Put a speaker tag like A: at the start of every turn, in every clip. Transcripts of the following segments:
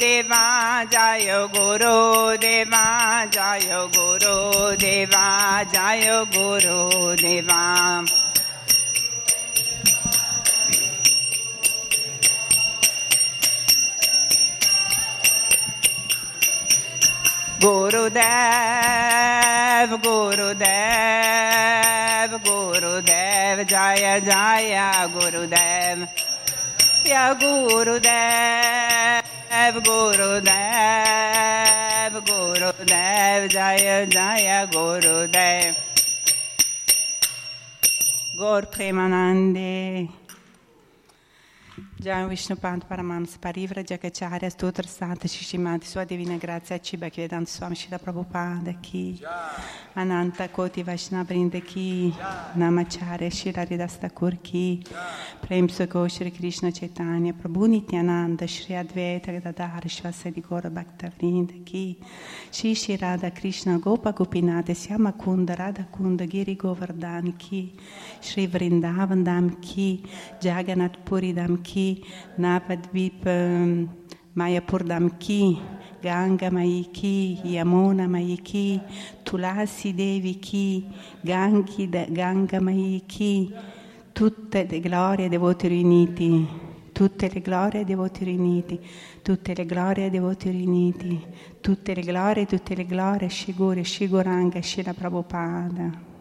A: देवा जय गुरु देवा जय गुरु देवा जय गुरु देवा गुरुदेव गुरुदेव गुरुदेव जय जय गुरुदेव या गुरुदेव गुरुदेव गुरुदेव जय जय गुरुदेव गौर प्रेमानंदे Jai Vishnu Pant Paramams Parivra Jakacharya Stotra Santa Shishimati Sua Divina Grazia Chiba Kvedanta Swami Shila Prabhupada Ki. Ananta Koti Vaishnava Brinda Ki. Namacharya Shila Ridastakur Ki. Prem Shri Krishna Chaitanya Prabhu Nityananda Shri Advaita Gadadhara Shvasadi Gora Bhakta Vrinda Ki. Shri Shri Radha Krishna Gopa Gopinate Syama Kunda Radha Kunda Giri Govardhan Ki. Shri Vrindavan Dam Ki. Jagannath Puri Dam Ki Navadvip um, Mayapur Dam Ki Ganga Mai Ki Yamuna Mai Ki Tulasi Devi Ki Gangi Ganga Mai Ki tutte le glorie dei voti riuniti tutte le glorie dei voti riuniti tutte le glorie dei voti riuniti tutte le glorie tutte le glorie Shiguri Shiguranga Shila Prabhupada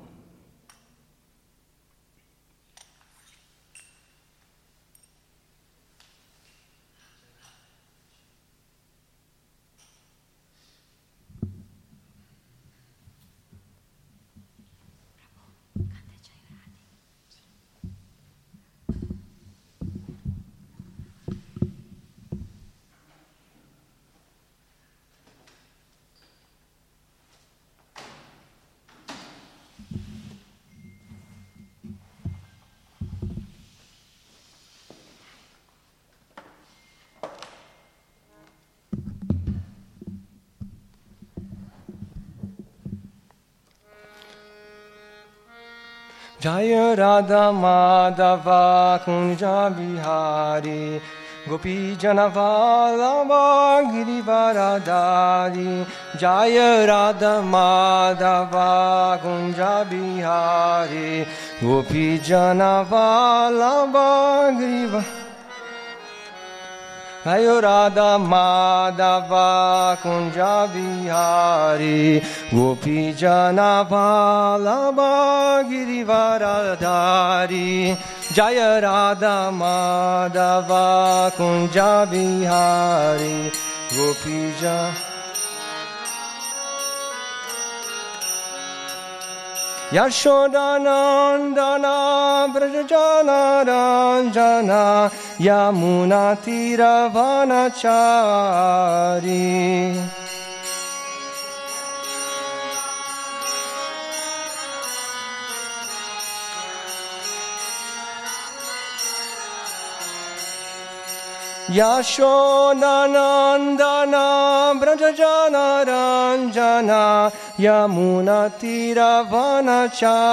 B: Jaya Radha Madhava Kunja Bihari Gopi Janavalama Girivaradari Jaya Radha Madhava Kunja Bihari Gopi Janavalama Girivaradari जय राधा माधवा कुञ्ज बिहारी गोपी जनवालवा गिरिवरधारी जय राधा माधवा कुञ्ज बिहारी गोपी Yashodanandana Brajajana Ranjana Yamunati Yashonanandana Brajajana Ranjana Yamunatira Vanachari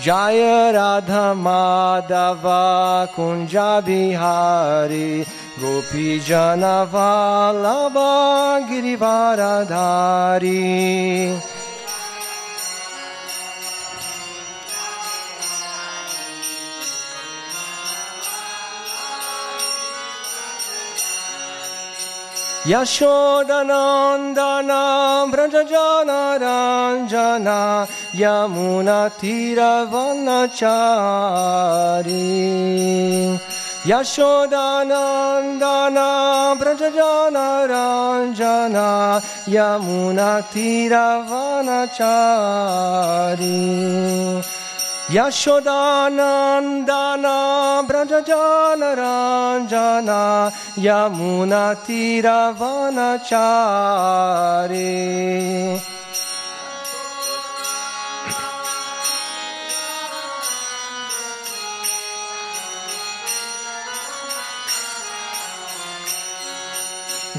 B: Jaya Radha Madhava Kunja Bihari Gopi Jana Vallabha Girivaradhari Yashodanandana Vrajajana Ranjana यमुनतिरवनचारी यशोदानन्दना व्रजजनरञ्जना यमुनतिरवनचारी यशोदानन्दना Braja Ranjana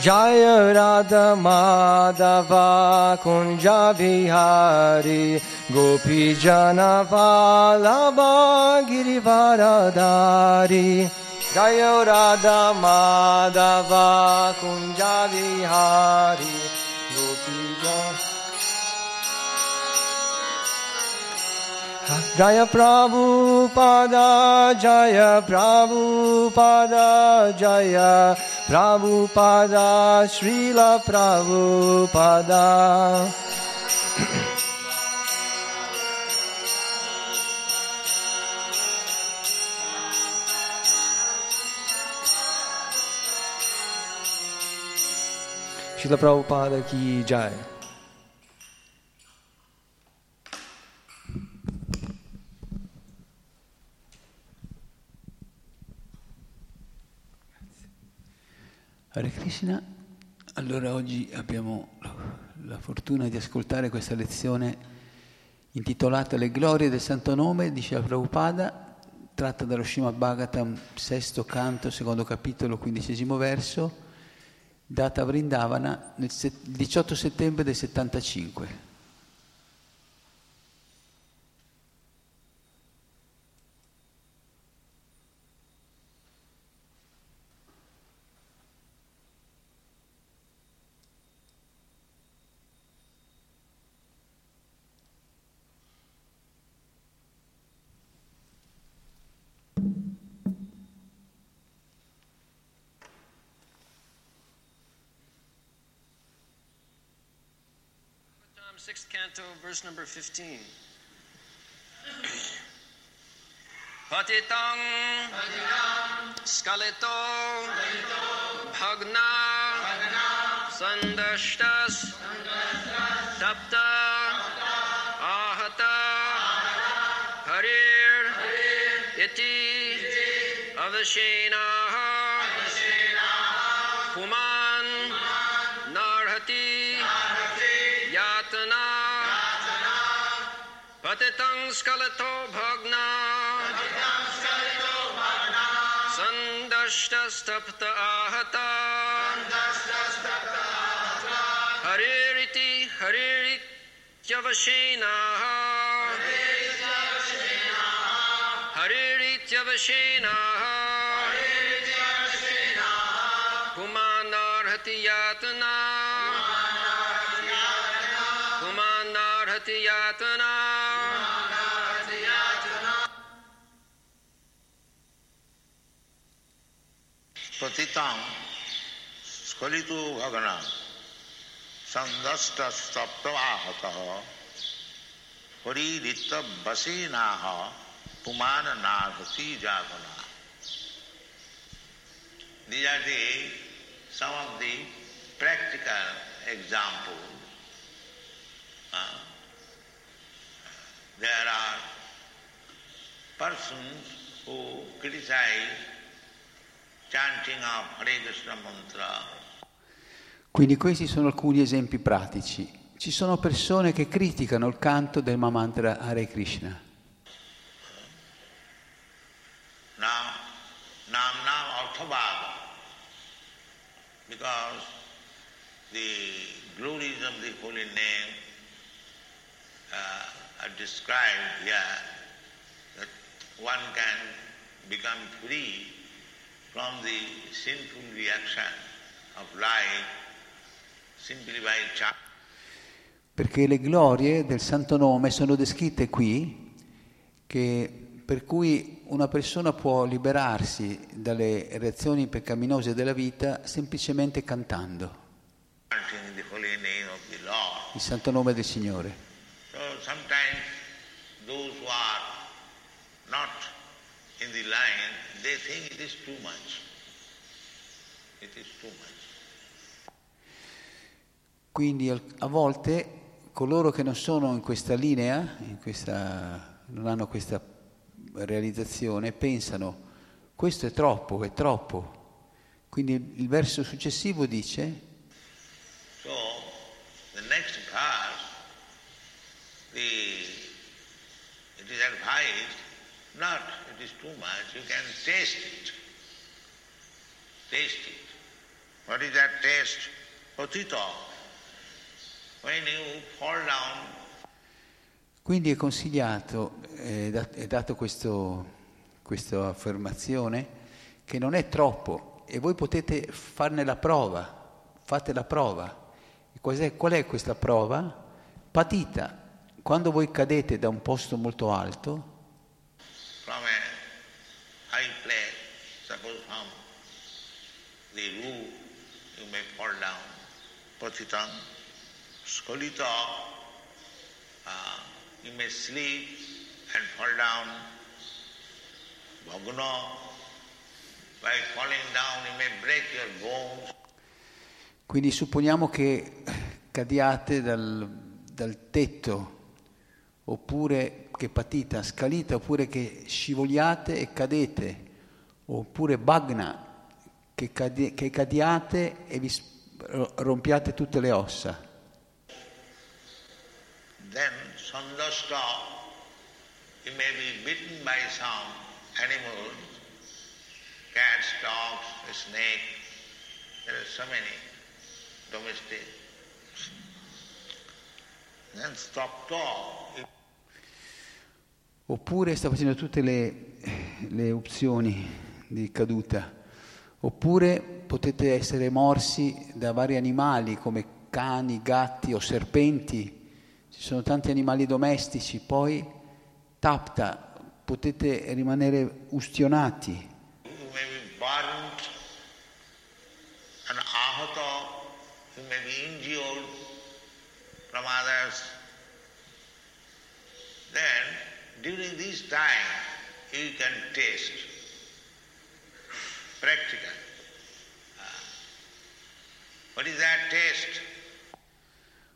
B: Jaya Radha Madhava Kunja Vihari Gopi Jana Vallabha Girivaradari Jaya Radha Madhava Kunja Jaya Prabhupada Jaya Prabhupada Jaya Prabhupada Srila Prabhupada Srila Prabhupada ki jai.
C: Hare Krishna, allora oggi abbiamo la fortuna di ascoltare questa lezione intitolata Le glorie del Santo Nome di Shila Prabhupada, tratta dallo Srimad Bhagavatam, sesto canto, secondo capitolo, quindicesimo verso, data a Vrindavana il 18 settembre del 75.
D: Verse number 15. Patitam Skalito Bhagna Sandashtas Tapta Ahata Harir Iti Avashena Jagitang skalato bhagna. Jagitang skalato bhagna. Sandashta stapta ahata. Sandashta stapta ahata. Haririti hariritjavashenaha. Hariritjavashenaha. Hariritjavashenaha. Hariritjavashenaha. Kumanarhati yatana. Kumanarhati yatana.
E: Kumanarhati yatana. स्पतिता स्खलित भगन संदष्ट स्तप्तवाहत परीदित बसेना पुमान नाघती जागना these are the some of the practical example there are person who criticise
C: Quindi questi sono alcuni esempi pratici. Ci sono persone che criticano il canto del Mamantra Hare Krishna.
E: Nam Nam Nam Arthabhava because the glories of the holy name uh, are described here that one can become free from the sinful reaction of life simply by chanting.
C: Perché le glorie del Santo Nome sono descritte qui, che, per cui una persona può liberarsi dalle reazioni peccaminose della vita semplicemente cantando il Santo Nome del Signore.
E: So sometimes those who are not in the line, they think it is too much. It is too much.
C: Quindi a volte coloro che non sono in questa linea, in questa- non hanno questa realizzazione, pensano questo è troppo, è troppo. Quindi il verso successivo dice,
E: So, the next verse, the, it is advised, not it is too much, you can taste it. Taste it. What is that taste? Potito. When you fall down,
C: quindi è consigliato, è, dat- è dato questo- questa affermazione, che non è troppo e voi potete farne la prova, fate la prova. Cos'è- qual è questa prova? Patita. Quando voi cadete da un posto molto alto,
E: from a high place, suppose from the roof, you may fall down. Patitam, skolita, uh, you may sleep and fall down. Bhagna, by falling down, you may break your bones.
C: Quindi supponiamo che cadiate dal, dal tetto, oppure che patita, scalita, oppure che scivoliate e cadete, oppure bagna, che, cadi- che cadiate e vi rompiate tutte le ossa.
E: Then sandasta, you may be bitten by some animal, cats, dogs, snake. There are so many domestic. Then stop talk.
C: Oppure sta facendo tutte le, le opzioni di caduta. Oppure potete essere morsi da vari animali come cani, gatti o serpenti. Ci sono tanti animali domestici. Poi tapta, potete rimanere ustionati.
E: Then, during this time, you can taste practical. Ah. What is that taste?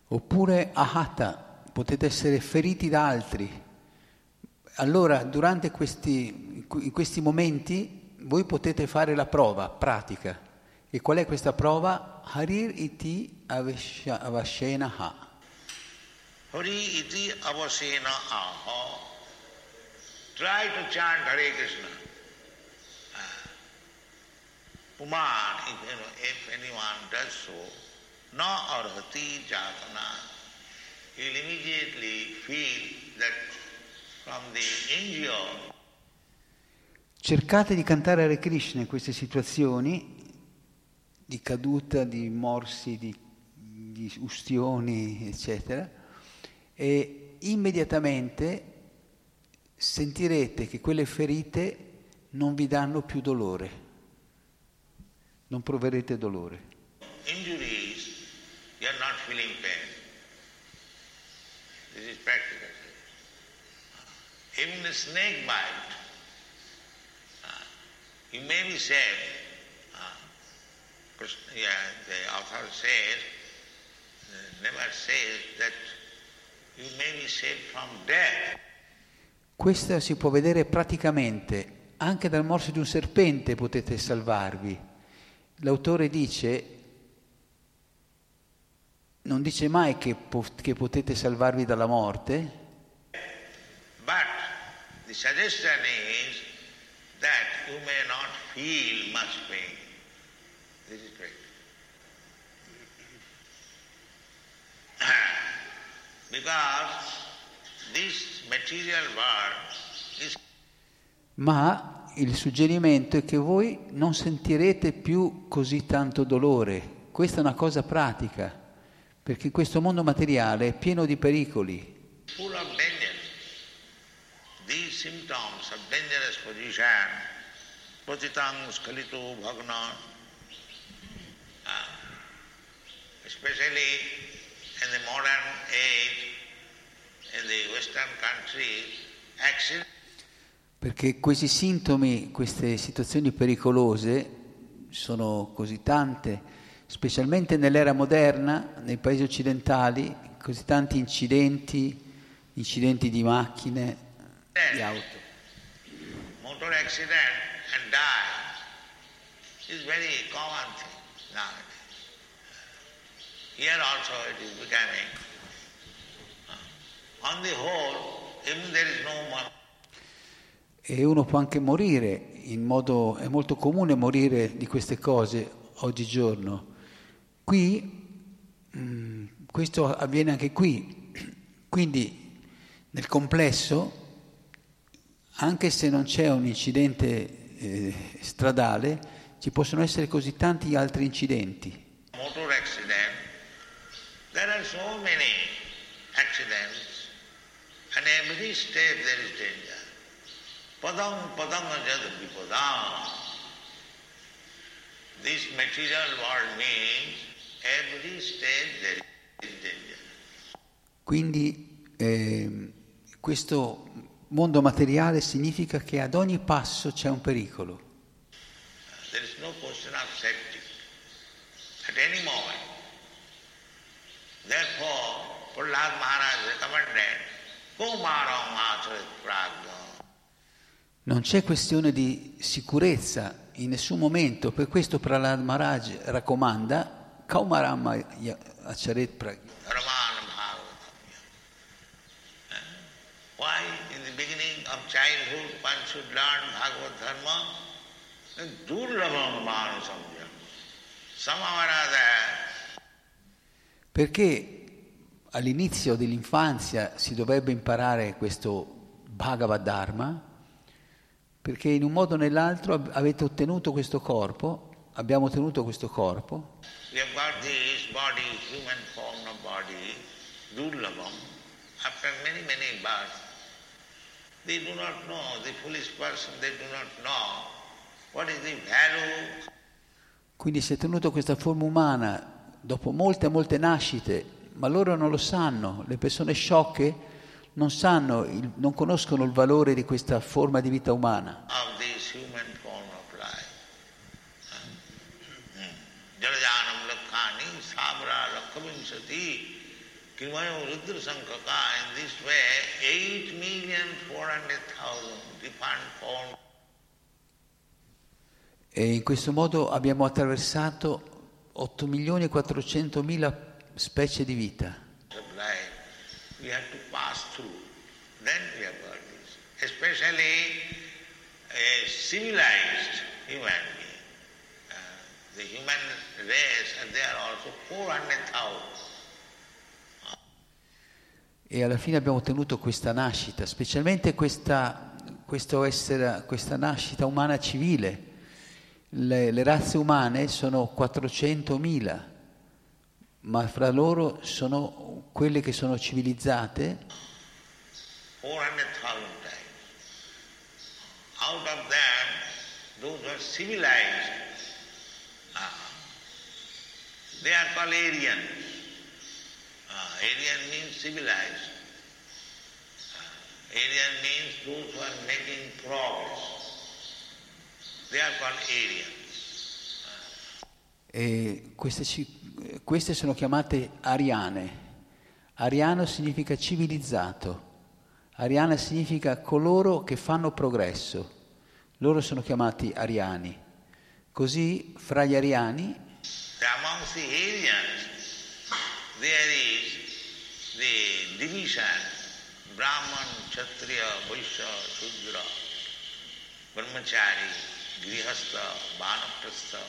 C: Oppure ahata, potete essere feriti da altri. Allora, durante questi, in questi momenti, voi potete fare la prova pratica. E qual è questa prova? Harir iti avesha- avashena ha.
E: Hari iti avasena aha. Try to chant Hare Krishna. Puman, if, you know, if anyone does so, na arhati jatana, he'll immediately feel that from the injured
C: Cercate di cantare Hare Krishna in queste situazioni di caduta, di morsi, di, di ustioni, eccetera, e immediatamente sentirete che quelle ferite non vi danno più dolore, non proverete dolore.
E: injuries, you are not feeling pain. This is practical. Even a snake bite, uh, you may be saved. Uh, yeah, the author says, uh, never says that you may be saved from death.
C: Questo si può vedere praticamente, anche dal morso di un serpente potete salvarvi. L'autore dice, non dice mai che, po- che potete salvarvi dalla morte,
E: But the suggestion is that you may not feel much pain. This is correct. because this material world is
C: ma il suggerimento è che voi non sentirete più così tanto dolore. Questa è una cosa pratica, perché questo mondo materiale è pieno di pericoli.
E: especially in the modern age, in the western countries, accident
C: Perché questi sintomi, queste situazioni pericolose sono così tante, specialmente nell'era moderna, nei paesi occidentali, così tanti incidenti, incidenti di macchine, di auto.
E: motor accident, and die is very common thing nowadays. Here also it is becoming. On the whole, even there is no more
C: E uno può anche morire in modo, è molto comune morire di queste cose oggigiorno. Qui, mm, questo avviene anche qui. Quindi, nel complesso, anche se non c'è un incidente eh, stradale, ci possono essere così tanti altri incidenti.
E: motor accident. There are so many accidents, and every step there is danger. Padam padam jad vipadam. This material world means every step there is danger.
C: Quindi ehm, questo mondo materiale significa che ad ogni passo c'è un pericolo.
E: There is no question of safety at any moment. Therefore, Prahlad Maharaj recommended, Kumaram Acharit Pragna.
C: Non c'è questione di sicurezza in nessun momento, per questo Prahlad Maharaj raccomanda Kaumarama Acharet Pragya.
E: Eh? Why in the beginning of childhood one should learn Bhagavad Dharma? Durlabam Manasamjam. Somehow or other,
C: Perché all'inizio dell'infanzia si dovrebbe imparare questo Bhagavad Dharma? Perché in un modo o nell'altro avete ottenuto questo corpo, abbiamo ottenuto questo corpo,
E: body, many, many births. They do not know, the foolish person, they do not know what is the value
C: quindi si è tenuto questa forma umana dopo molte, molte nascite, ma loro non lo sanno, le persone sciocche non sanno, non conoscono il valore di questa forma di vita umana.
E: different forms
C: E in questo modo abbiamo attraversato 8 milioni e 400 mila specie di vita.
E: we have to through. Then we got this. Especially a civilized human being. Uh, the human race, and they are also 400,000.
C: E alla fine abbiamo ottenuto questa nascita, specialmente questa, essere, questa nascita umana civile. Le, le razze umane sono 400.000, ma fra loro sono quelle che sono civilizzate
E: 400,000 times. Out of them, those who are civilized, uh, they are called Aryans. Uh, Aryan means civilized. Uh, Aryan means those who are making progress. They are called Aryans.
C: e queste, queste sono chiamate ariane. Ariano significa civilizzato, ariana significa coloro che fanno progresso. Loro sono chiamati ariani. Così fra gli ariani
E: Amongst the Aryans, there is the division Brahman, Kshatriya, Vaishya, Shudra, Brahmachari, Grihastha, Vanaprastha.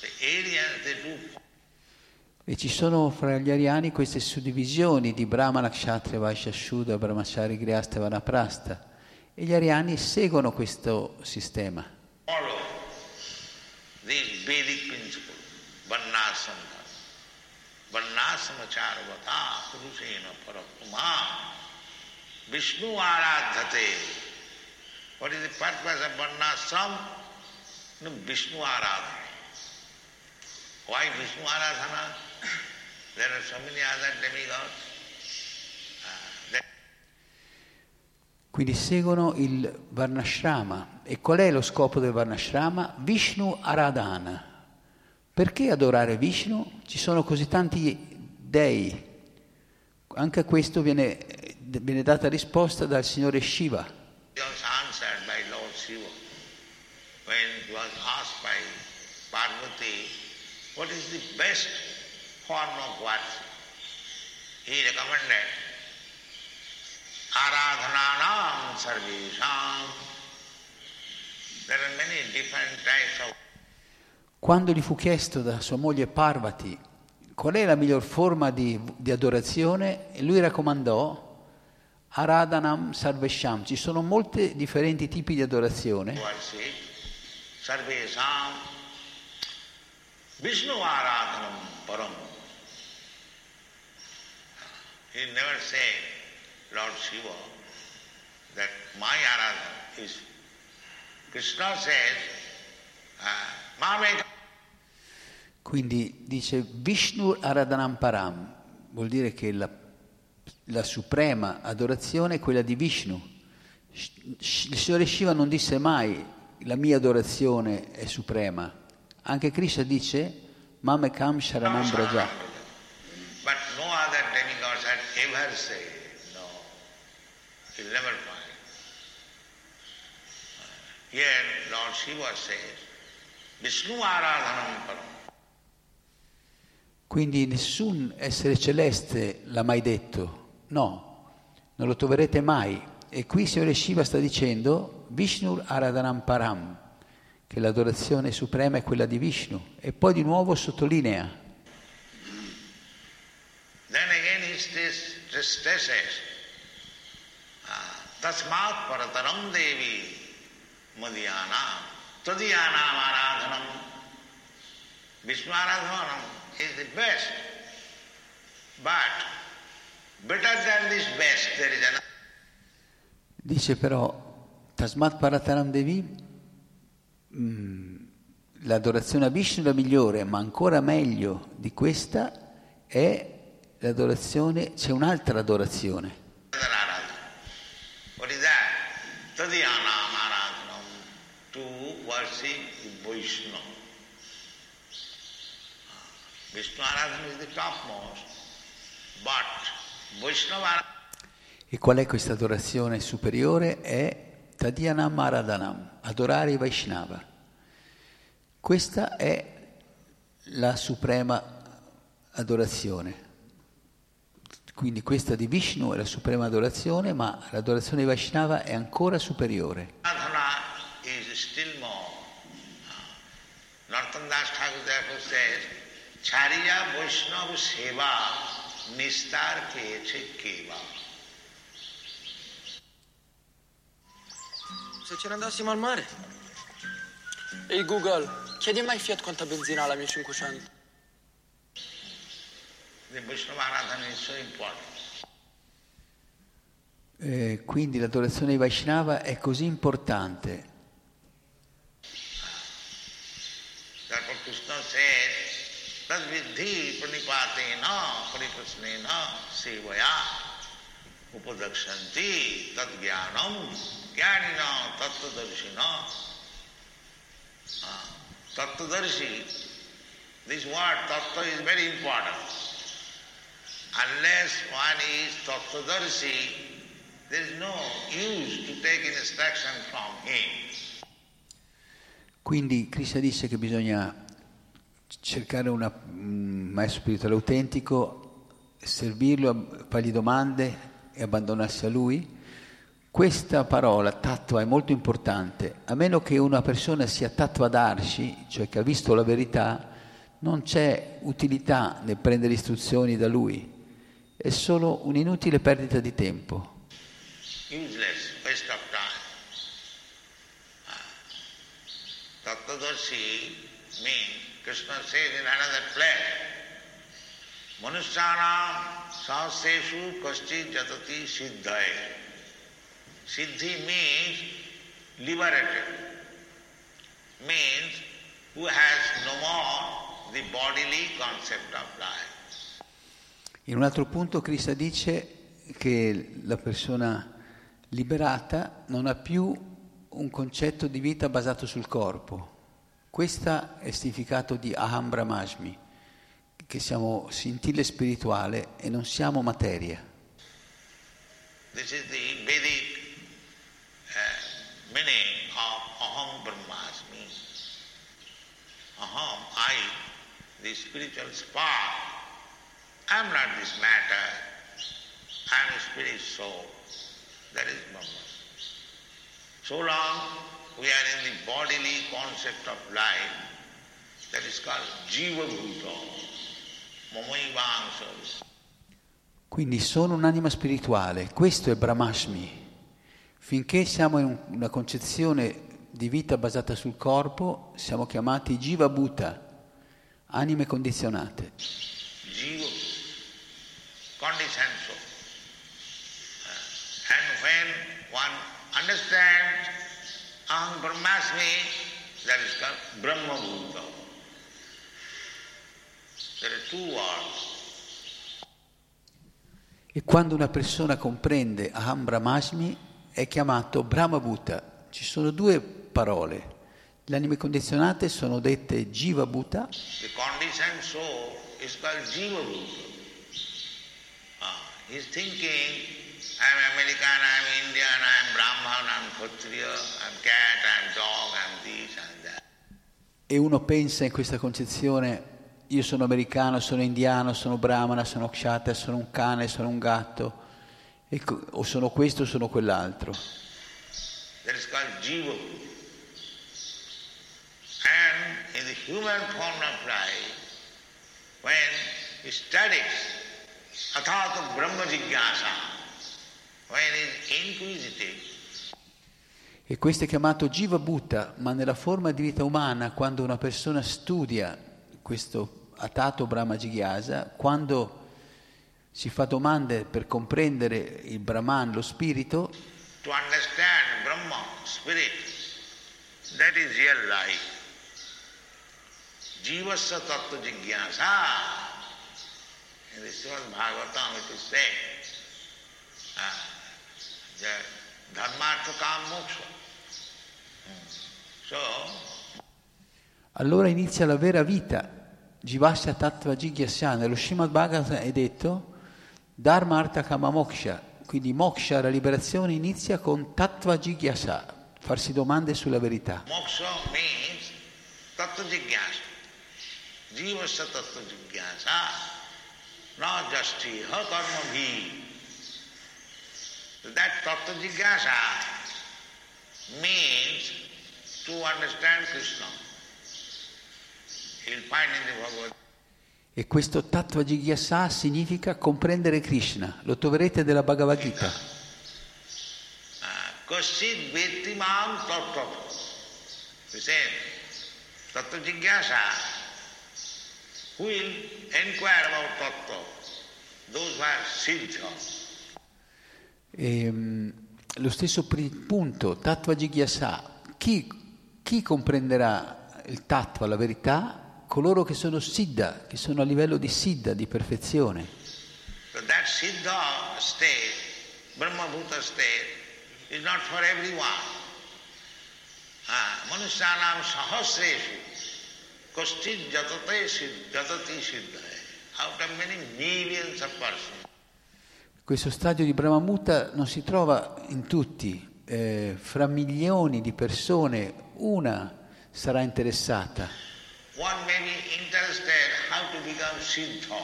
E: The Aryans, they do
C: E ci sono fra gli ariani queste suddivisioni di Brahmana, Kshatriya, Vaishya, Shudra, Brahmachari, Grihastha Vanaprastha. E gli ariani seguono questo sistema.
E: follow this Vedic principle, Varnasana. Charvata purusena paratma Vishnu aradhate. What is the purpose of Varnasam? No, Vishnu aradhana. Why Vishnu aradhana? There are so many other demigods.
C: Quindi seguono il Varnashrama. E qual è lo scopo del Varnashrama? Vishnu Aradhana. Perché adorare Vishnu? Ci sono così tanti dei. Anche a questo viene, viene data risposta dal Signore Shiva.
E: when he was asked by Parvati, what is the best form of worship? He recommended Aradhananam Sarvesham. There are many different types of
C: Quando gli fu chiesto da sua moglie Parvati qual è la miglior forma di, di adorazione, lui raccomandò Aradhanam Sarvesham. Ci sono molti differenti tipi di adorazione.
E: Sarvesham Vishnu Aradhanam Param. He never said, Lord Shiva, that my Aradhana is. Krishna says, uh, Mame
C: Quindi dice Vishnu Aradhanam Param, vuol dire che la, la suprema adorazione è quella di Vishnu. Sh- Il Signore Shiva non disse mai la mia adorazione è suprema. Anche Krishna dice Mamekam Sharanam Braja.
E: But no other demigods had said, no, you'll never find. Here Lord Shiva says, Vishnu Aradhanam Param.
C: Quindi nessun essere celeste l'ha mai detto, no, non lo troverete mai. E qui Signore Shiva sta dicendo Vishnu Aradhanam Param, che l'adorazione suprema è quella di Vishnu. E poi di nuovo sottolinea,
E: Then again he states, Tasmat Parataram Devi Madhyana Tadyanam Aradhanam Vishnu Aradhanam is the best. But better than this best there is another.
C: dice però Tasmat Parataram Devi, mm, l'adorazione a Vishnu è la migliore, ma ancora meglio di questa è l'adorazione, c'è un'altra adorazione. E qual è questa adorazione superiore? È Tadyanam Aradhanam, adorare i Vaishnava. Questa è la suprema adorazione. Quindi questa di Vishnu è la suprema adorazione, ma l'adorazione di Vaishnava è ancora superiore.
F: Se ce ne andassimo al mare? Ehi Google, chiedi mai Fiat quanta benzina ha la mia 500?
E: The Vaishnava Aradhana is so important.
C: Eh, quindi l'adorazione di Vaishnava è così importante.
E: Ah, Tattvadarshi, this word tattva is very important. Unless one is tattvadarshi, there is no use to take instruction from him.
C: Quindi Krishna dice che bisogna cercare una- un maestro spirituale autentico, servirlo, fargli domande e abbandonarsi a lui. Questa parola, tattva, è molto importante. A meno che una persona sia tattvadarshi, cioè che ha visto la verità, non c'è utilità nel prendere istruzioni da lui. È solo un'inutile perdita di tempo.
E: useless, waste of time. Tattvadarshi means, Krishna says in another place, Manusyanam sahaseshu kasti jatati siddhaya. Siddhi means liberated, means who has no more the bodily concept of life.
C: In un altro punto Krishna dice che la persona liberata non ha più un concetto di vita basato sul corpo. Questo è il significato di Aham Brahmasmi, che siamo scintille spirituale e non siamo materia.
E: This is the Vedic uh, meaning of aham brahmasmi. Aham, I, the spiritual spark, I am not this matter, I am a spirit soul. That is Brahma. So long we are in the bodily concept of life, that is called Jiva Bhuta.
C: Quindi sono un'anima spirituale, questo è Brahmashmi. Finché siamo in un- una concezione di vita basata sul corpo, siamo chiamati Jiva Bhuta, anime condizionate.
E: Jiva, conditioned soul. Uh, And when one understands Aham Brahmasmi, that is called Brahma Bhuta. There are two words.
C: E quando una persona comprende Aham Brahmasmi è chiamato Brahma Bhuta. Ci sono due parole. Le anime condizionate sono dette Jiva Bhuta
E: The conditioned soul is called Jiva Bhuta. He's thinking, I'm American, I'm Indian, I'm Brahman, I'm Kshatriya, I'm cat, I'm dog, I'm this and that.
C: e uno pensa in questa concezione io sono americano, sono indiano, sono brahmana, sono kshatriya, sono un cane, sono un gatto, co- o sono questo o sono quell'altro.
E: That is called Jiva. And in the human form of life, when he studies Athata Brahma Jigyasa, when he is inquisitive,
C: E questo è chiamato Jiva Bhuta, ma nella forma di vita umana, quando una persona studia questo Atato Brahma Jigyasa, quando si fa domande per comprendere il Brahman, lo spirito,
E: to understand Brahma, spirit, that is real life. Jivasya tattva jigyasa. The Srimad Bhagavatam it is said, uh, dharmartha kam moksha. So,
C: allora inizia la vera vita. Jivasya Tattva Jigyasa, nello Srimad Bhagavatam è detto Dharma Artha Kama Moksha, quindi moksha, la liberazione, inizia con Tattva Jigyasa, farsi domande sulla verità.
E: moksha means tattva jigyasa. Jivasya tattva jigyasa. Not just iha karma bhi. That tattva jigyasa means to understand Krishna. You'll find in the Bhagavad
C: E questo Tattva Jigyasa significa comprendere Krishna, lo troverete nella Bhagavad Gita.
E: Kasid Vetimam Tattva. Tattva Jigyasa. Who will inquire about Tattva? Those who are Siddha.
C: E, mm, lo stesso punto, Tattva Jigyasa, chi, chi comprenderà il Tattva, la verità? Coloro che sono Siddha, che sono a livello di Siddha, di perfezione.
E: So that Siddha state, Brahma Bhuta state, is not for everyone. Ah, Manusyanam sahasreshu, kostit jatate jatati siddha. Out of many millions of persons.
C: Questo stadio di Brahmamuta non si trova in tutti, eh, fra milioni di persone una sarà interessata.
E: One may be interested how to become Siddha,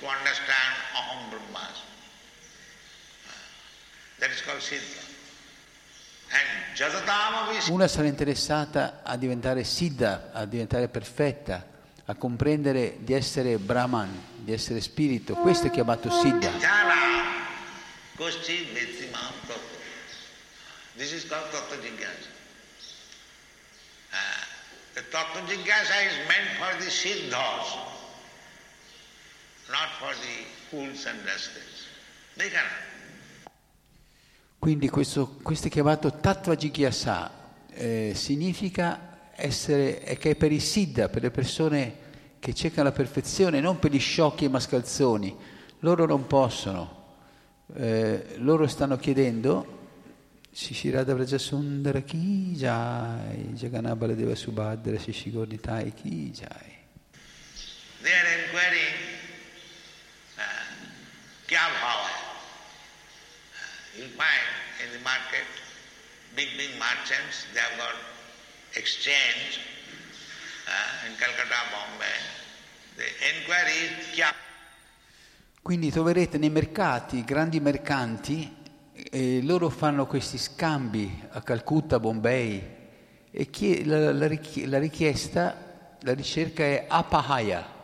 E: to understand Aham Brahmasmi. That is called Siddha. Jatatam
C: Una sarà interessata a diventare Siddha, a diventare perfetta, a comprendere di essere Brahman, di essere spirito. Questo è chiamato Siddha.
E: Jana Kosti Vetimam Tattva. This is called Tattva Jigyasa. The Tattva Jigyasa is meant for the Siddhas, not for the fools and rascals. They cannot.
C: Quindi questo, questo è chiamato Tattva Jigyasa, eh, significa essere, è che è per i Siddha, per le persone che cercano la perfezione, non per gli sciocchi e mascalzoni. Loro non possono. Eh, loro stanno chiedendo Shishirada Vraja Sundara Ki Jai, Jaganabala Deva Subhadra Shishigornitai Ki Jai.
E: They are inquiring, uh, kya bhava hai? You'll find in the market, big, big merchants, they have got exchange uh, in Calcutta, Bombay. The inquiry is
C: Quindi troverete nei mercati, grandi mercanti, eh, loro fanno questi scambi a Calcutta, Bombay e chi- la, la la richiesta, la ricerca è apahaya.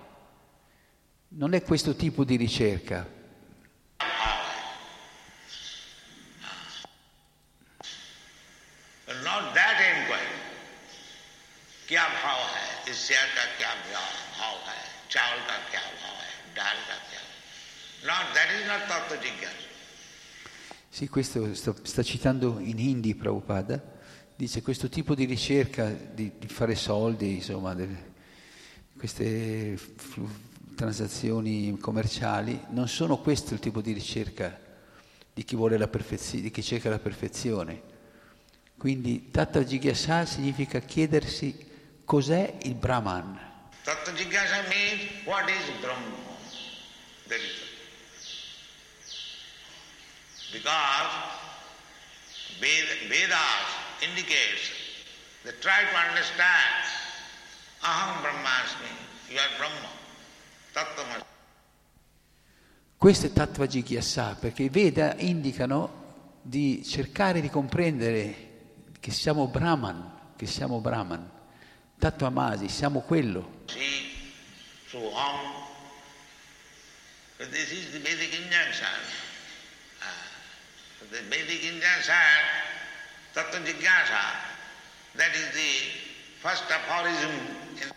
C: Non è questo tipo di ricerca.
E: But not that inquiry. क्या भाव है इस शेयर का क्या भाव भाव है चावल का क्या भाव है दाल का क्या नॉट दैट इज नॉट तत्व जिज्ञासा
C: Sì, questo sta, sta citando in Hindi Prabhupada, dice questo tipo di ricerca di, di fare soldi, insomma, delle- queste flu- transazioni commerciali, non sono questo il tipo di ricerca di chi vuole la perfezione, di chi cerca la perfezione. Quindi Tattva Jigyasa significa chiedersi cos'è il Brahman.
E: Tattva jigyasa means what is Brahma. That is. Because Ved- Vedas indicates that try to understand Aham Brahmasmi, you are Brahma. Tattva
C: Questo è Tattva Jigyasa, perché i Veda indicano di cercare di comprendere che siamo Brahman, che siamo Brahman. Tattva Masi, siamo quello.
E: Soham. So this is the Vedic injunction. Ah, the Vedic injunction, Tattva Jigyasa, that is the first aphorism in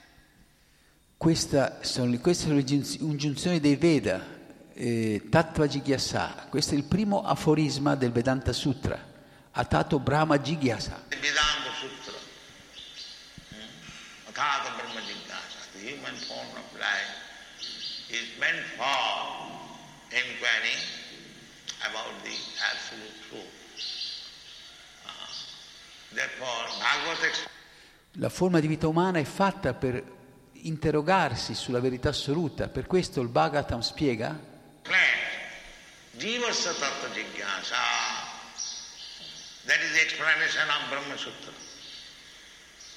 C: Questa sono, queste sono le giunz- ingiunzioni dei Veda, eh, Tattva Jigyasa. Questo è il primo aforisma del Vedanta Sutra, Atato Brahma Jigyasa.
E: Vedanta. Athata Brahma Jigyasa, the human form of life, is meant for inquiring about the absolute truth. Ah, Therefore, Bhagavad
C: La forma di vita umana è fatta per interrogarsi sulla verità assoluta, per questo il Bhagavatam spiega
E: Tattva. That is the explanation of Brahma Sutra. Therefore, you find at the end of each chapter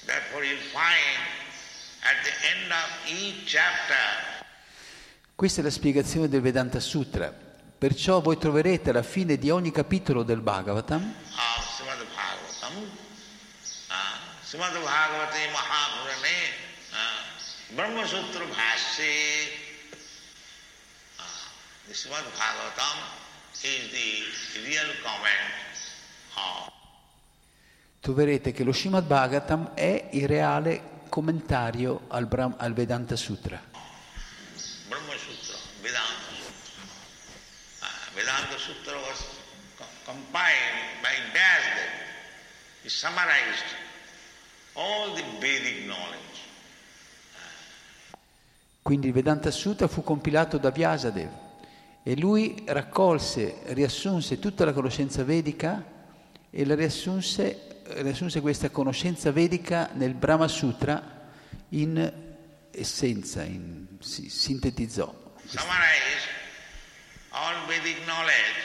C: Questa è la spiegazione del Vedanta Sutra. Perciò voi troverete alla fine di ogni capitolo del Bhagavatam
E: uh, uh, uh, the Srimad Bhagavatam is the real comment of
C: troverete che lo Srimad Bhagavatam è il reale commentario al, Brahm- al Vedanta Sutra.
E: Brahma Sutra, Vedanta Sutra. Uh, Vedanta Sutra was co- compiled by Vyasadeva. He summarized all the Vedic knowledge.
C: Quindi il Vedanta Sutra fu compilato da Vyasadev e lui raccolse, riassunse tutta la conoscenza vedica e la riassunse, riassunse questa conoscenza vedica nel Brahma Sutra in essenza, in- si- sintetizzò.
E: Summarize all Vedic knowledge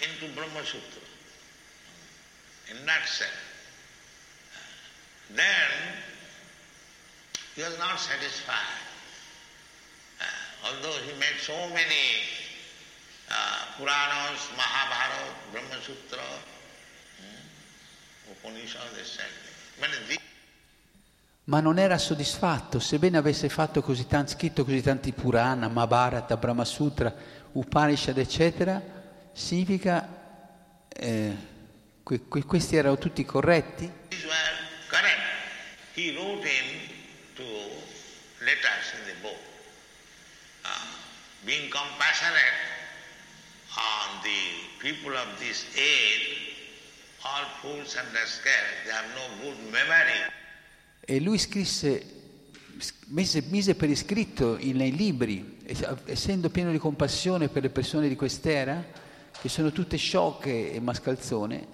E: into Brahma Sutra. In nutshell. Then he was not satisfied. Uh, although he made so many uh, Puranas, Mahabharata, Brahma Sutra, hmm, Upanishad, etc. But these
C: Ma non era soddisfatto, sebbene avesse fatto così tanti, scritto così tanti Purana, Mahabharata, Brahma Sutra, Upanishad, eccetera, significa eh, que- que- questi erano tutti corretti?
E: Uh, being compassionate on the people of this age,
C: E lui scrisse, mise, mise per iscritto nei libri, es- essendo pieno di compassione per le persone di quest'era, che sono tutte sciocche e mascalzone,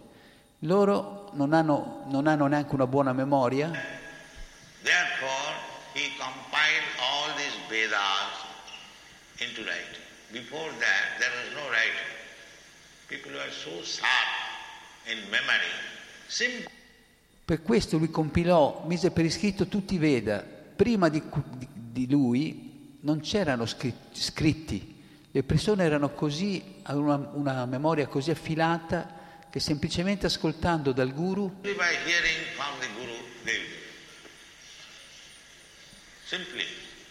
C: loro non hanno, non hanno neanche una buona memoria
E: Therefore, he compiled all these Vedas into writing. Before that, there was no writing. People were so sharp.
C: Per questo lui compilò, mise per iscritto tutti i Veda. Prima di, di- lui non c'erano scri- scritti, le persone erano così, avevano una, una memoria così affilata che semplicemente ascoltando dal guru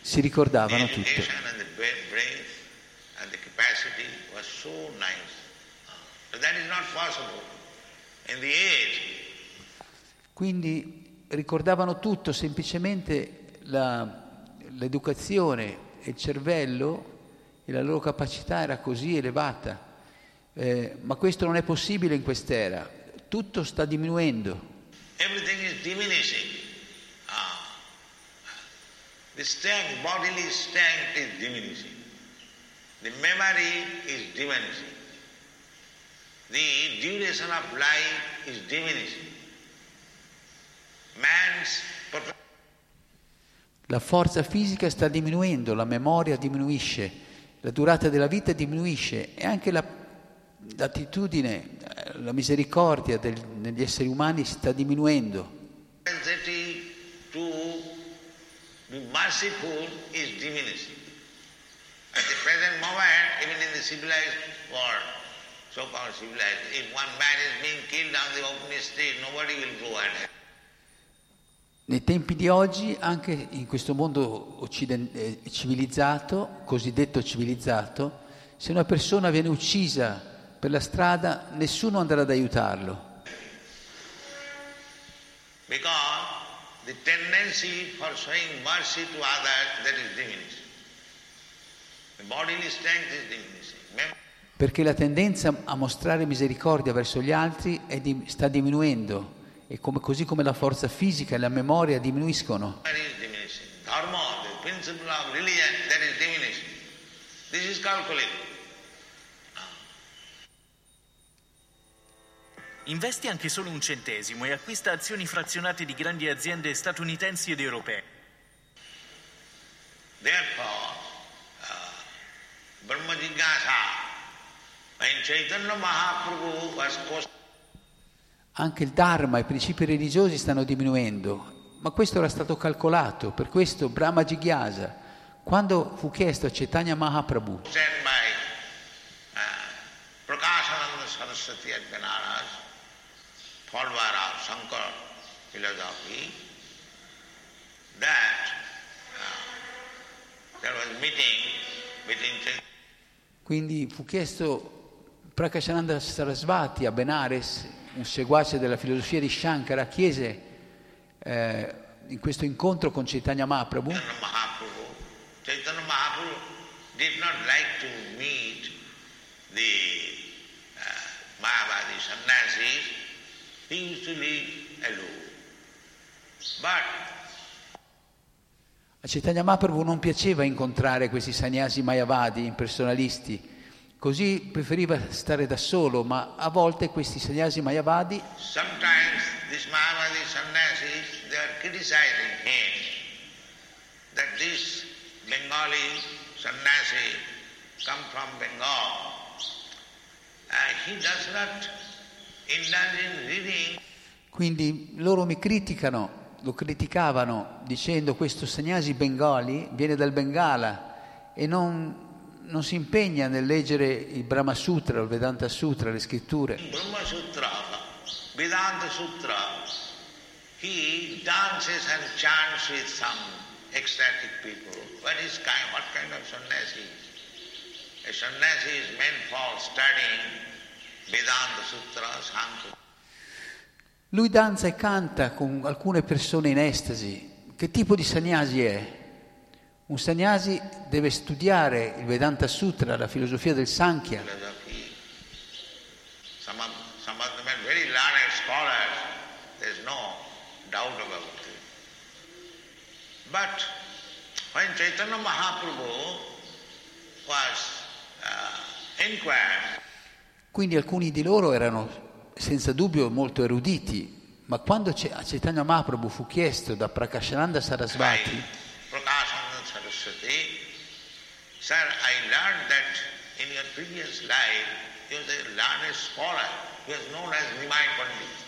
C: si ricordavano tutto.
E: so nice. That is not possible.
C: Quindi ricordavano tutto, semplicemente la- l'educazione e il cervello e la loro capacità era così elevata. Eh, ma questo non è possibile in quest'era, tutto sta diminuendo.
E: Everything is diminishing. Ah. The strength, bodily strength is diminishing. The memory is diminishing. The duration of life is diminishing. Man's
C: La forza fisica sta diminuendo, la memoria diminuisce, la durata della vita diminuisce e anche la- l'attitudine, la misericordia del- negli esseri umani sta diminuendo.
E: At the present moment, even in the civilized world, so-called civilized, if one man is being killed on the open street, nobody will go and help.
C: Nei tempi di oggi, anche in questo mondo occiden- eh, civilizzato, cosiddetto civilizzato, se una persona viene uccisa per la strada, nessuno andrà ad aiutarlo,
E: Because the tendency for showing mercy to others, that is diminishing. The bodily strength is diminishing.
C: Perché la tendenza a mostrare misericordia verso gli altri è di- sta diminuendo e come- così come la forza fisica e la memoria diminuiscono.
E: Dharma, the principle of religion, that is diminishing. This is calculated.
G: Investi anche solo un centesimo e acquista azioni frazionate di grandi aziende statunitensi ed europee.
E: Therefore, uh, Brahma Jignasa, when Chaitanya Mahaprabhu was questioned,
C: Anche il Dharma e i principi religiosi stanno diminuendo, ma questo era stato calcolato, per questo Brahma Jigyasa, quando fu chiesto a Chaitanya Mahaprabhu
E: uh, uh, Chaitanya
C: Quindi fu chiesto Prakashananda Sarasvati a Benares, un seguace della filosofia di Shankara, chiese eh, in questo incontro con Chaitanya Mahaprabhu,
E: Mahaprabhu. Chaitanya Mahaprabhu did not like to meet the uh, Mayavadi sannyasis. He used to live alone. But
C: a Chaitanya Mahaprabhu non piaceva incontrare questi sannyasi mayavadi, impersonalisti, così preferiva stare da solo, ma a volte questi sannyasi mayavadi.
E: Uh,
C: Quindi loro mi criticano, lo criticavano dicendo questo Sannyasi Bengali viene dal Bengala e non, non si impegna nel leggere il Brahma Sutra, il Vedanta Sutra, le scritture.
E: Brahma Sutra, Vedanta Sutra, he dances and chants with some ecstatic people. What is kind, what kind of sannyasi? A sannyasi is meant for studying Vedanta Sutra, Sankhya.
C: Lui danza e canta con alcune persone in estasi. Che tipo di sannyasi è? Un sannyasi deve studiare il Vedanta Sutra, la filosofia del Sankhya.
E: But when Chaitanya Mahaprabhu was uh, inquired,
C: Quindi alcuni di loro erano senza dubbio molto eruditi, ma quando a Chaitanya Mahaprabhu fu chiesto da Prakashananda Sarasvati
E: Saraswati, Sir, I learned that in your previous life you was a learned scholar, you was known as Nimai Pandit.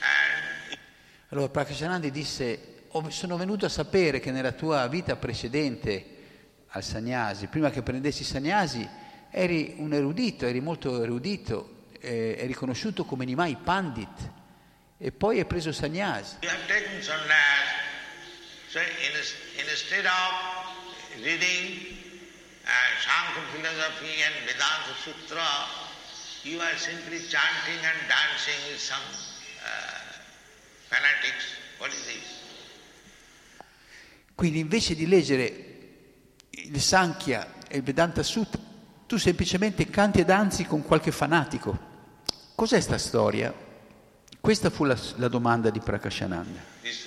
E: And
C: Allora Prakashanandi disse, "Ho- sono venuto a sapere che nella tua vita precedente al Sannyasi, prima che prendessi Sannyasi, eri un erudito, eri molto erudito, eh, eri conosciuto come Nimai Pandit e poi hai preso Sannyasi.
E: you have taken sannyas. So in, instead of reading uh, Sankhya philosophy and Vedanta Sutra, you are simply chanting and dancing with some uh, fanatics. What is this?
C: Quindi invece di leggere il Sankhya e il Vedanta Sutra, tu semplicemente canti e danzi con qualche fanatico. Cos'è sta storia? Questa fu la, la domanda di Prakashananda.
E: This,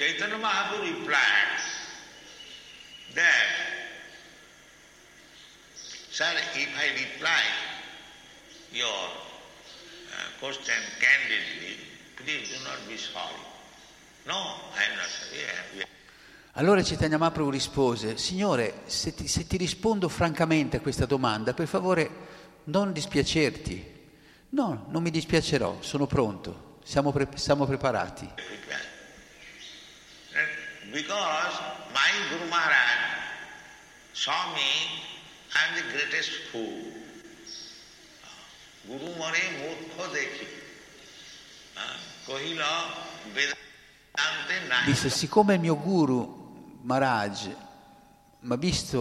E: Chaitanya Mahaprabhu replied that, Sir, if I reply your uh, question candidly, please do not be sorry. No, I am not sorry. I am-
C: Allora Chaitanya Mahaprabhu rispose, Signore, se ti, se ti rispondo francamente a questa domanda, per favore non dispiacerti. No, non mi dispiacerò, sono pronto, siamo, pre- siamo preparati
E: prepared. And Because my Guru Maharaj saw me, I am the greatest fool. গুরু মরে মূর্খ দেখি আহ, কহিল বেদান্তে নাই
C: Disse, siccome il mio guru Maharaj m'ha visto,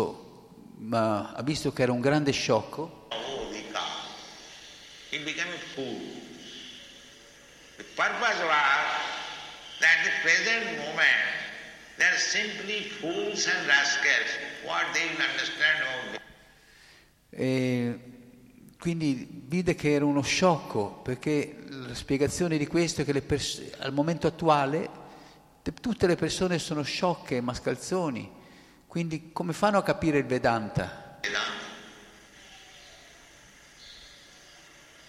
C: m'ha- ha visto che era un grande sciocco,
E: অধিকার he became a fool. The purpose was that the present moment they are simply fools and rascals. What they will understand about
C: E quindi vide che era uno sciocco, perché la spiegazione di questo è che le pers- al momento attuale te- tutte le persone sono sciocche e mascalzoni, quindi come fanno a capire il Vedanta?
E: Vedanta.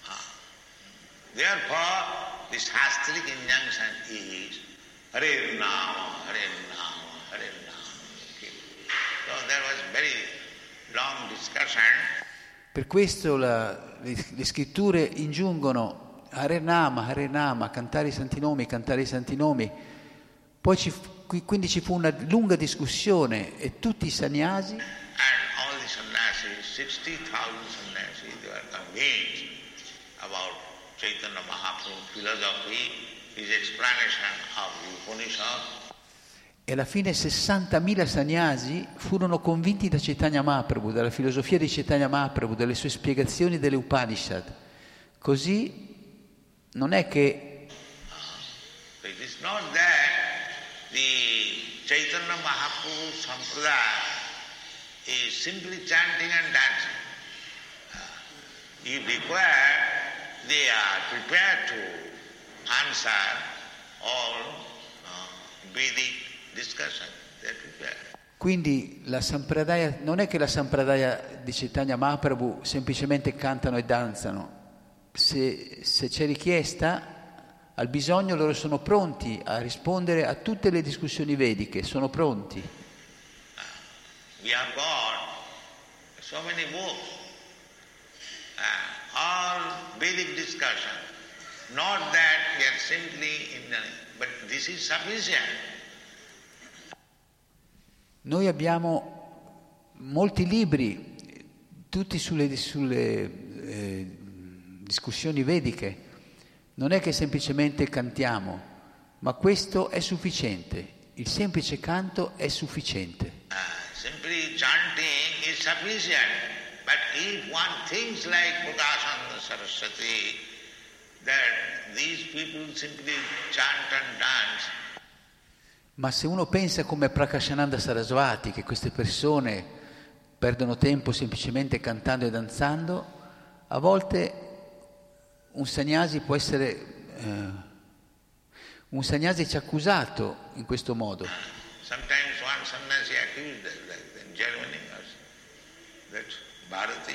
E: Ah. Therefore, the Shastric injunction is Hare Nama, Hare Nama,
C: Per questo la- le, le scritture ingiungono Hare Nama, Hare Nama, cantare i santi nomi, cantare i santi nomi. Poi ci quindi ci fu una lunga discussione e tutti i sannyasi
E: And all the sannyasis, 60,000 sannyasis, they were convinced about Chaitanya Mahaprabhu's philosophy, his explanation of Upanishad.
C: E alla fine 60.000 sannyasi furono convinti da Chaitanya Mahaprabhu, dalla filosofia di Chaitanya Mahaprabhu, dalle sue spiegazioni delle Upanishad. Così non è che
E: It is not that the Chaitanya Mahaprabhu Sampradaya is simply chanting and dancing. Uh, If required, they are prepared to answer all uh, Vedic
C: quindi la Sampradaya, non è che la Sampradaya di Chaitanya Mahaprabhu semplicemente cantano e danzano. Se, se c'è richiesta, al bisogno loro sono pronti a rispondere a tutte le discussioni vediche, sono pronti.
E: We have got so many books, uh, all Vedic discussion. Not that we are simply in, the- but this is sufficient.
C: Noi abbiamo molti libri, tutti sulle, sulle, eh, discussioni vediche. Non è che semplicemente cantiamo, ma questo è sufficiente. Il semplice canto è sufficiente.
E: Simply chanting is sufficient. But if one thinks like Pudasana Saraswati, that these people simply chant and dance,
C: Ma se uno pensa come Prakashananda Sarasvati, che queste persone perdono tempo semplicemente cantando e danzando, a volte un sannyasi può essere... eh, un sannyasi ci ha accusato in questo modo.
E: sometimes one sannyasi accused like in Germany, that Bharati.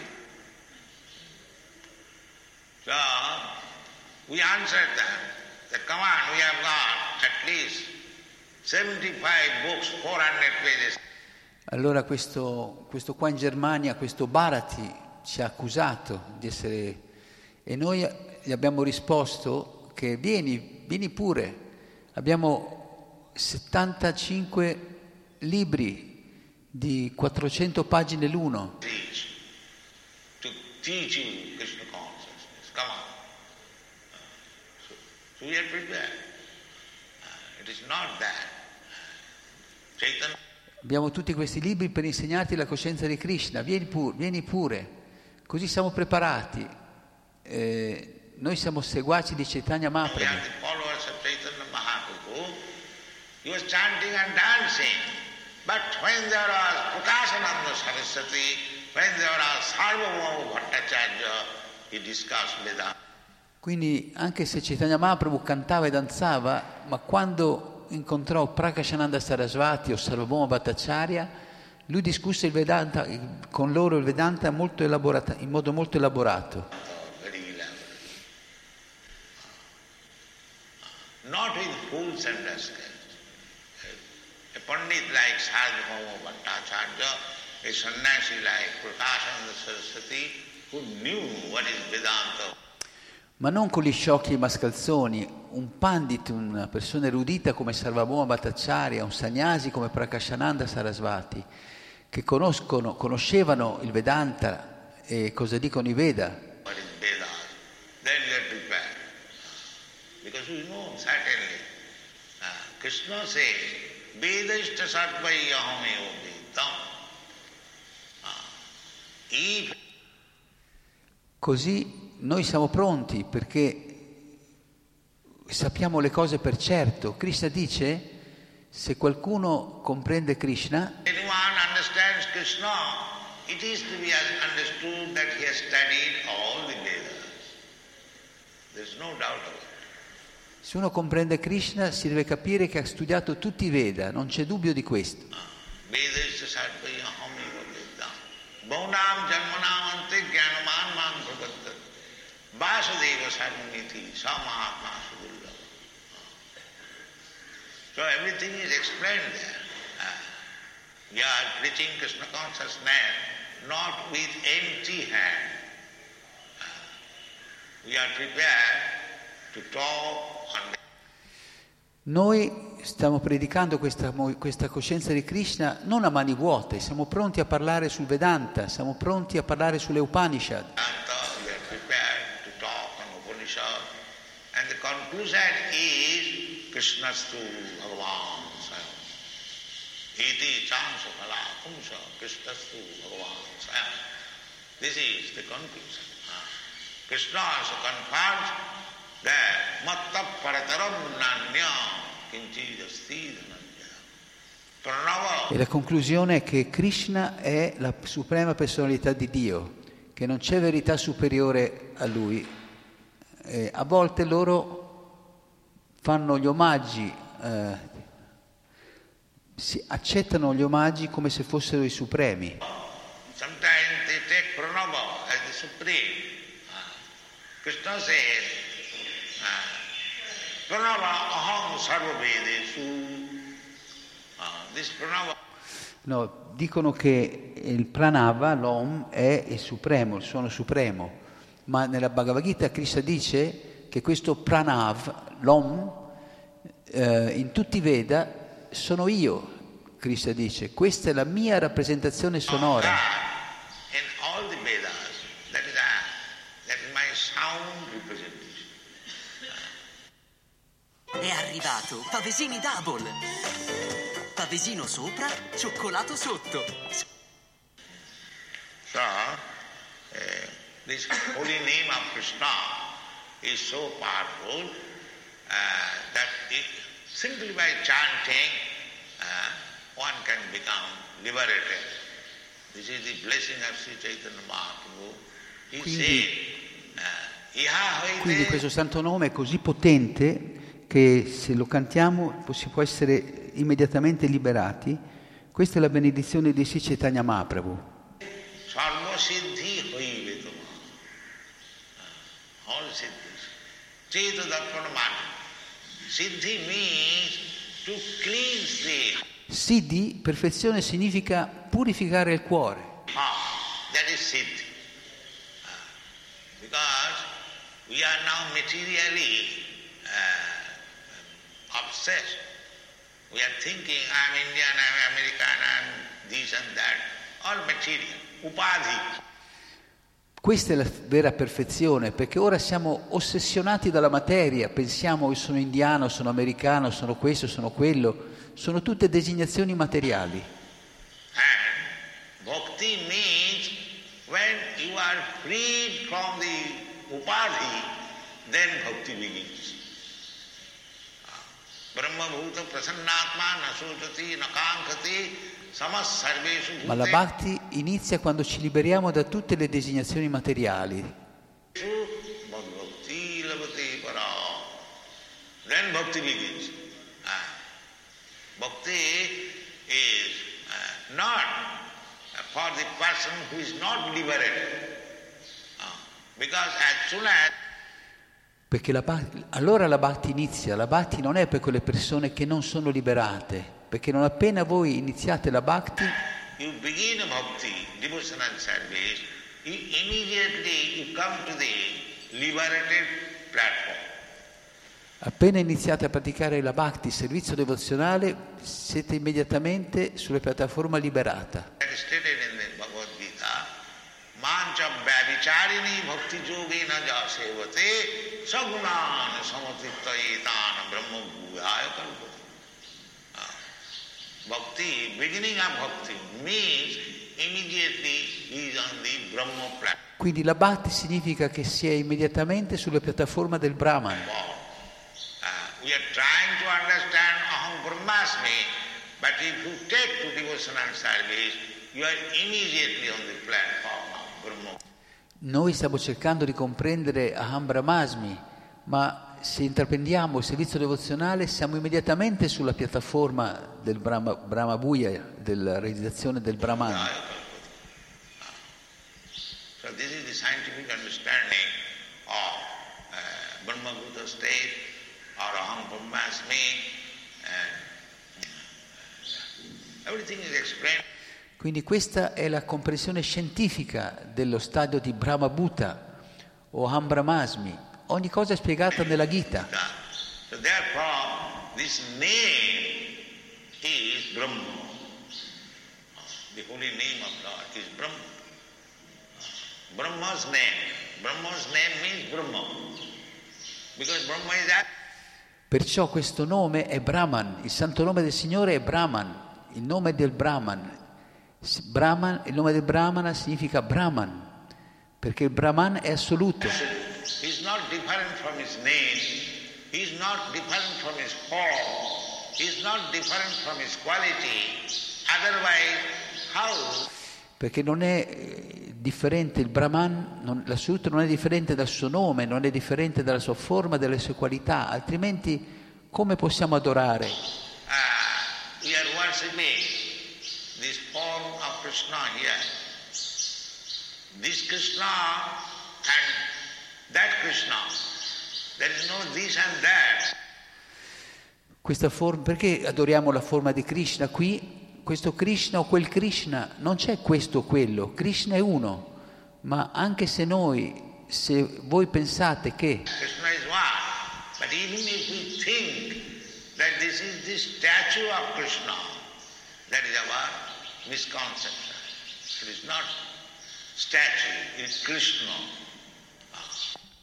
E: So we answered them that come on, we have got at least 75 books, 400 pages.
C: Allora questo, questo qua in Germania, questo Bharati, ci ha accusato di essere E noi gli abbiamo risposto che vieni, vieni pure. Abbiamo 75 libri di 400 pagine l'uno.
E: teach, to teach you Krishna consciousness. Come on. Uh, So, so we are prepared. Uh, It is not that.
C: Abbiamo tutti questi libri per insegnarti la coscienza di Krishna. Vieni, pu- vieni pure. Così siamo preparati. Eh, noi siamo seguaci di Chaitanya Mahaprabhu.
E: are the followers of Chaitanya Mahaprabhu. He was chanting and dancing. But when there was Prakashananda Saraswati, when there was Sarvabhauma Bhattacharya, he discussed Vedanta.
C: Quindi anche se Chaitanya Mahaprabhu cantava e danzava, ma quando incontrò Prakashananda Sarasvati o Sarvabhauma Bhattacharya, lui discusse Vedanta, con loro il Vedanta in modo molto elaborato.
E: Not fools and rascals. A pandit like Sarvabhauma Bhattacharya, a sannyasi like Prakashananda Saraswati, who knew what is Vedanta,
C: Ma non con gli sciocchi e i mascalzoni, un pandit, una persona erudita come Sarvabhauma Bhattacharya, un sannyasi come Prakashananda Sarasvati, che conoscono, conoscevano il Vedanta e cosa dicono i Veda,
E: Krishna says. Uh, if
C: Così noi siamo pronti perché sappiamo le cose per certo. Krishna dice, se qualcuno comprende Krishna,
E: anyone understands Krishna, it is to be understood that he has studied all the Vedas. There's no doubt about it.
C: se uno comprende Krishna si deve capire che ha studiato tutti i Veda, non c'è dubbio di questo.
E: Vedashta sarvayahamayo vedam. Baunam janmanam ante jnanaman man prabhatat. Vasudeva sarvamiti samahatma sudurlava. So everything is explained there. We are preaching Krishna consciousness not with empty hand. Uh, we are prepared to talk on
C: Noi stiamo predicando questa, questa coscienza di Krishna non a mani vuote, siamo pronti a parlare sul Vedanta, siamo pronti a parlare sulle Upanishad.
E: Vedanta, we are prepared to talk on Upanishad, conclusion is Krishnastu Bhagavan Swayam. Iti chansa phala pumsa Krishnastu Bhagavan Swayam. This is the conclusion. Ah. Krishna also confirms that matta parataram nanya kinchid asti dhananjaya. Pranava
C: E la conclusione è che Krishna è la suprema personalità di Dio, che non c'è verità superiore a lui. E a volte loro fanno gli omaggi, eh, si accettano gli omaggi come se fossero i supremi.
E: Sometimes they take Pranava as the supreme. Krishna says, Pranava aham sarvavedesu. This Pranava
C: No, dicono che il pranava, l'om, è il supremo, il suono supremo, ma nella Bhagavad Gita Krishna dice che questo pranav, l'om, eh, in tutti i Veda sono io, Krishna dice, questa è la mia rappresentazione sonora.
E: representation.
H: È arrivato Pavesini Double. Pavesino sopra, cioccolato sotto.
E: So, uh, this holy name of Krishna is so powerful uh, that it, simply by chanting uh, one can become liberated. This is the blessing of Sri Chaitanya Mahaprabhu. He
C: Quindi-
E: said, uh,
C: Quindi questo santo nome è così potente che se lo cantiamo si può essere immediatamente liberati. Questa è la benedizione di Sri Chaitanya Mahaprabhu.
E: sarva siddhi hoive tuma. Uh, All siddhis. Cheta darpana mani. Siddhi means to cleanse the
C: Siddhi, perfezione, significa purificare il cuore.
E: heart. That is siddhi. Uh, Because We are now materially uh, obsessed. We are thinking, I'm Indian, I'm American, I'm this and that, all material, upadhi.
C: Questa è la vera perfezione, perché ora siamo ossessionati dalla materia, pensiamo che sono indiano, sono americano, sono questo, sono quello, sono tutte designazioni materiali.
E: Bhakti means when you are freed from the upadhi, then bhakti begins. Brahma bhuta prasannatma na sotati
C: Ma la bhakti inizia quando ci liberiamo da tutte le designazioni materiali.
E: Then bhakti begins. Ah. Bhakti is not for the person who is not liberated. Ah. Because as soon as
C: Perché la bhakti- allora la bhakti inizia, la bhakti non è per quelle persone che non sono liberate, perché non appena voi iniziate la bhakti,
E: bhakti, service, you immediately you come to the liberated platform.
C: appena iniziate a praticare la bhakti, il servizio devozionale, siete immediatamente sulla piattaforma liberata.
E: That Bhakti, beginning of bhakti means immediately he is on the Brahma platform.
C: Quindi la bhakti significa che si è immediatamente sulla piattaforma del Brahman.
E: Uh, we are trying to understand Aham Brahmasmi, but if you take to devotional service, you are immediately on the platform of Brahma.
C: Noi stiamo cercando di comprendere Aham Brahmasmi, ma se intraprendiamo il servizio devozionale siamo immediatamente sulla piattaforma del Brahma, Brahma Bhuya, della realizzazione del Brahman.
E: So this is the scientific understanding of uh, Brahma Bhuta state or Aham Brahmasmi and uh, everything is explained.
C: Quindi questa è la comprensione scientifica dello stadio di Brahma Bhuta o Aham Brahmasmi. Ogni cosa è spiegata nella Gita.
E: So therefore, this name is Brahma. The holy name of God is Brahma. Brahma's name. Brahma's name means Brahma. Because Brahma is that.
C: Perciò questo nome è Brahman, il santo nome del Signore è Brahman, il nome del Brahman. Brahman, il nome del Brahmana significa Brahman, perché il Brahman è assoluto.
E: He's not different from his name. He's not different from his form. He's not different from his quality. Otherwise, how
C: Perché non è eh, differente il Brahman, non- l'assoluto non è differente dal suo nome, non è differente dalla sua forma, dalle sue qualità, altrimenti come possiamo adorare?
E: uh, we are worshipping this form of Krishna here. This Krishna and that Krishna. There is no this and that.
C: Questa forma, perché adoriamo la forma di Krishna qui? Questo Krishna o quel Krishna, non c'è questo o quello, Krishna è uno, ma anche se noi, se voi pensate che
E: Krishna is one. But even if we think that this is the statue of Krishna, that is our misconception. It is not statue, it is Krishna.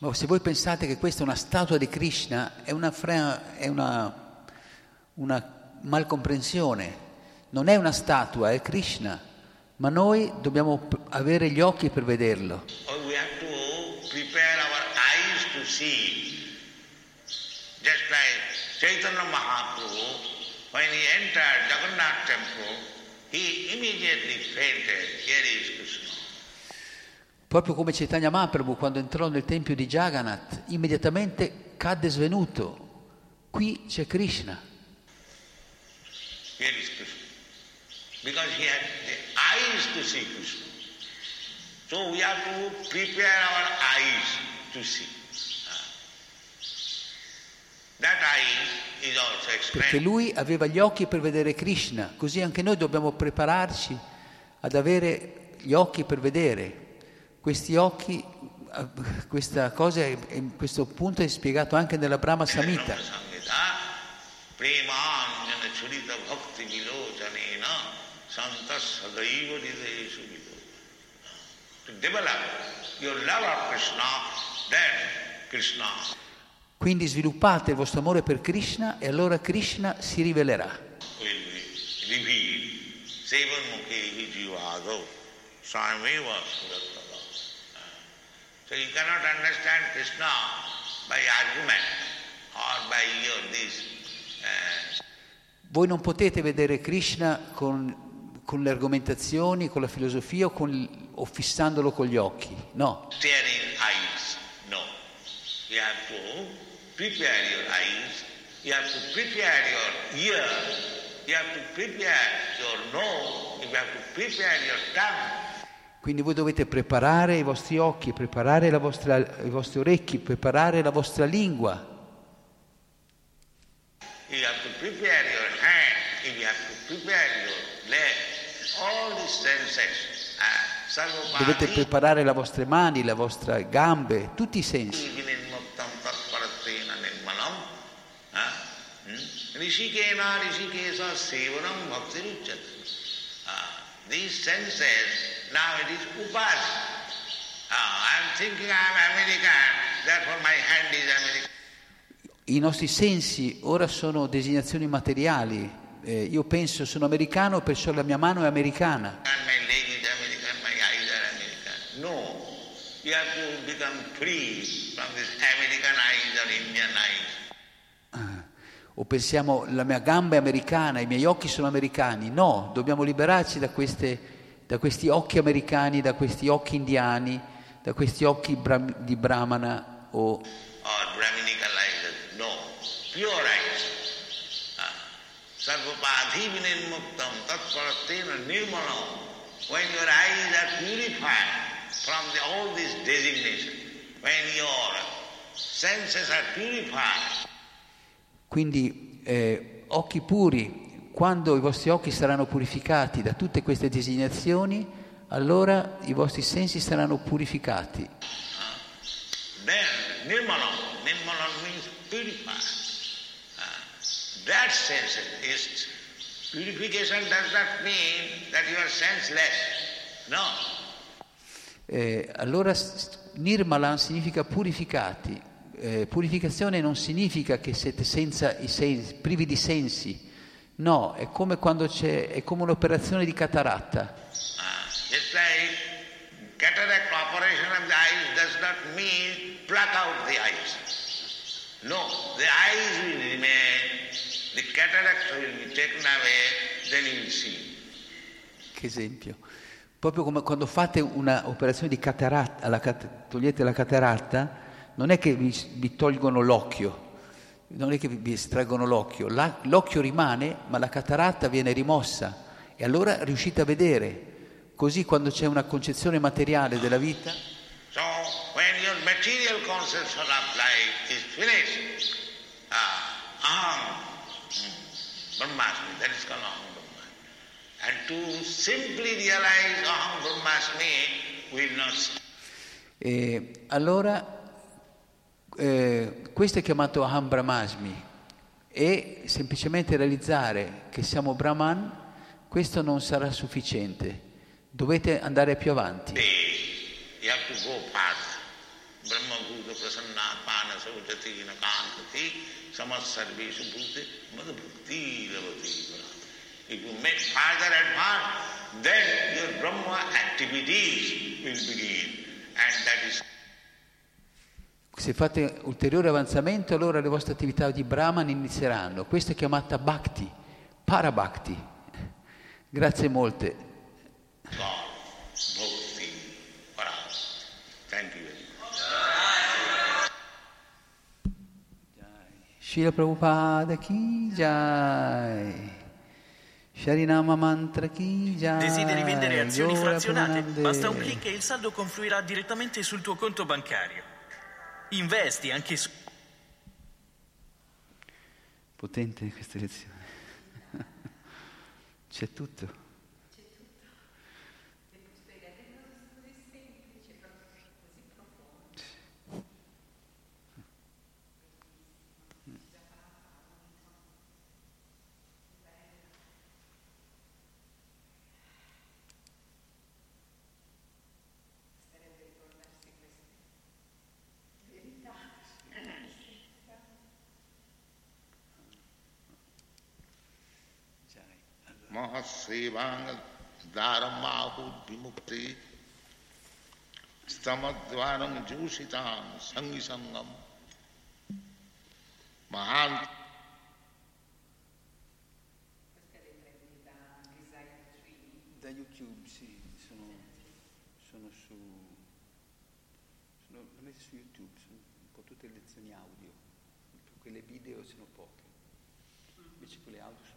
C: Ma se voi pensate che questa è una statua di Krishna, è una, fra- è una, una malcomprensione. Non è una statua, è Krishna. Ma noi dobbiamo avere gli occhi per vederlo.
E: Temple, he immediately fainted, here is Krishna.
C: Proprio come Chaitanya Mahaprabhu quando entrò nel tempio di Jagannath, immediatamente cadde svenuto. Qui c'è Krishna.
E: Here is Krishna. Because he had the eyes to see Krishna. So we have to prepare our eyes to see. Ah. That eye is also
C: Perché lui aveva gli occhi per vedere Krishna, così anche noi dobbiamo prepararci ad avere gli occhi per vedere. Questi occhi eh, questa cosa, questo punto è spiegato anche nella Brahma Samhita. Quindi sviluppate il vostro amore per Krishna e allora Krishna si rivelerà.
E: Seven mukhi jivado sameva surattava. So you cannot understand Krishna by argument or by your this uh,
C: Voi non potete vedere Krishna con, con le argomentazioni, con la filosofia o, con- o fissandolo con gli occhi, no.
E: staring eyes. No. You have to prepare your eyes, you have to prepare your ear, you have to prepare your nose, you have to prepare your tongue.
C: Quindi voi dovete preparare i vostri occhi, preparare vostra, i vostri orecchi, preparare la vostra lingua.
E: You have to prepare your hand, eh, you have to prepare your leg, all these sensations. Eh,
C: dovete preparare le vostre mani, le vostre gambe, tutti i sensi.
E: Eh? Mm? Rishikena Rishikesa Sevanam Bhaktirucchata These senses, now it is upas. I am thinking I am American, therefore my hand is American.
C: I nostri sensi ora sono designazioni materiali. Eh, io penso sono americano, perciò la mia mano è americana.
E: No, you have to become free from this American eyes or Indian eyes.
C: O pensiamo la mia gamba è americana, i miei occhi sono americani. No, dobbiamo liberarci da, queste- da questi occhi americani, da questi occhi indiani, da questi occhi bra- di Brahmana o
E: eyes. No, pure eyes. Ah. Sarvapadhi vinirmuktam tatparatena nirmalam. When your eyes are purified from the, all this designation, when your senses are purified,
C: Quindi eh, occhi puri, quando i vostri occhi saranno purificati da tutte queste designazioni, allora i vostri sensi saranno purificati.
E: then nirmalam, nirmalam means purified. Ah. that sense is purification does not mean that you are senseless. No.
C: Eh, allora Nirmalan significa purificati. Eh, purificazione non significa che siete senza i sensi, privi di sensi. No, è come quando c'è, è come un'operazione di cataratta.
E: Ah, Just like cataract operation of the eyes does not mean pluck out the eyes. No, the eyes will remain, the cataract will be taken away, then you will see.
C: Che esempio. Proprio come quando fate un'operazione di cataratta, alla cat- togliete la cataratta, non è che vi, vi tolgono l'occhio, non è che vi, estraggono l'occhio, La- l'occhio rimane, ma la cataratta viene rimossa. E allora riuscite a vedere. Così quando c'è una concezione materiale della vita,
E: So when your material conception of life is finished, ah, aham, hmm, brahmasmi, that is called aham brahmasmi. And to simply realize aham brahmasmi will not
C: e allora eh, questo è chiamato Aham Brahmasmi e semplicemente realizzare che siamo Brahman, questo non sarà sufficiente. Dovete andare più avanti.
E: If you make further advance, then your Brahma activities will begin. And that is
C: Se fate ulteriore avanzamento, allora le vostre attività di Brahman inizieranno. Questa è chiamata Bhakti, Parabhakti. Grazie molte. Srila Prabhupada ki jai. Sharinama mantra ki jai.
G: Desideri vendere azioni frazionate? Basta un clic e il saldo confluirà direttamente sul tuo conto bancario. Investi anche su...
C: Potente questa lezione. C'è tutto.
E: सेवांगदारमाहुर्विमुक्ति स्तमद्वारम जूषिताम संग संगम महान
C: da YouTube, sì, sono, sono su sono messe su YouTube, sono un po' tutte le lezioni audio, quelle video sono poche, invece quelle audio sono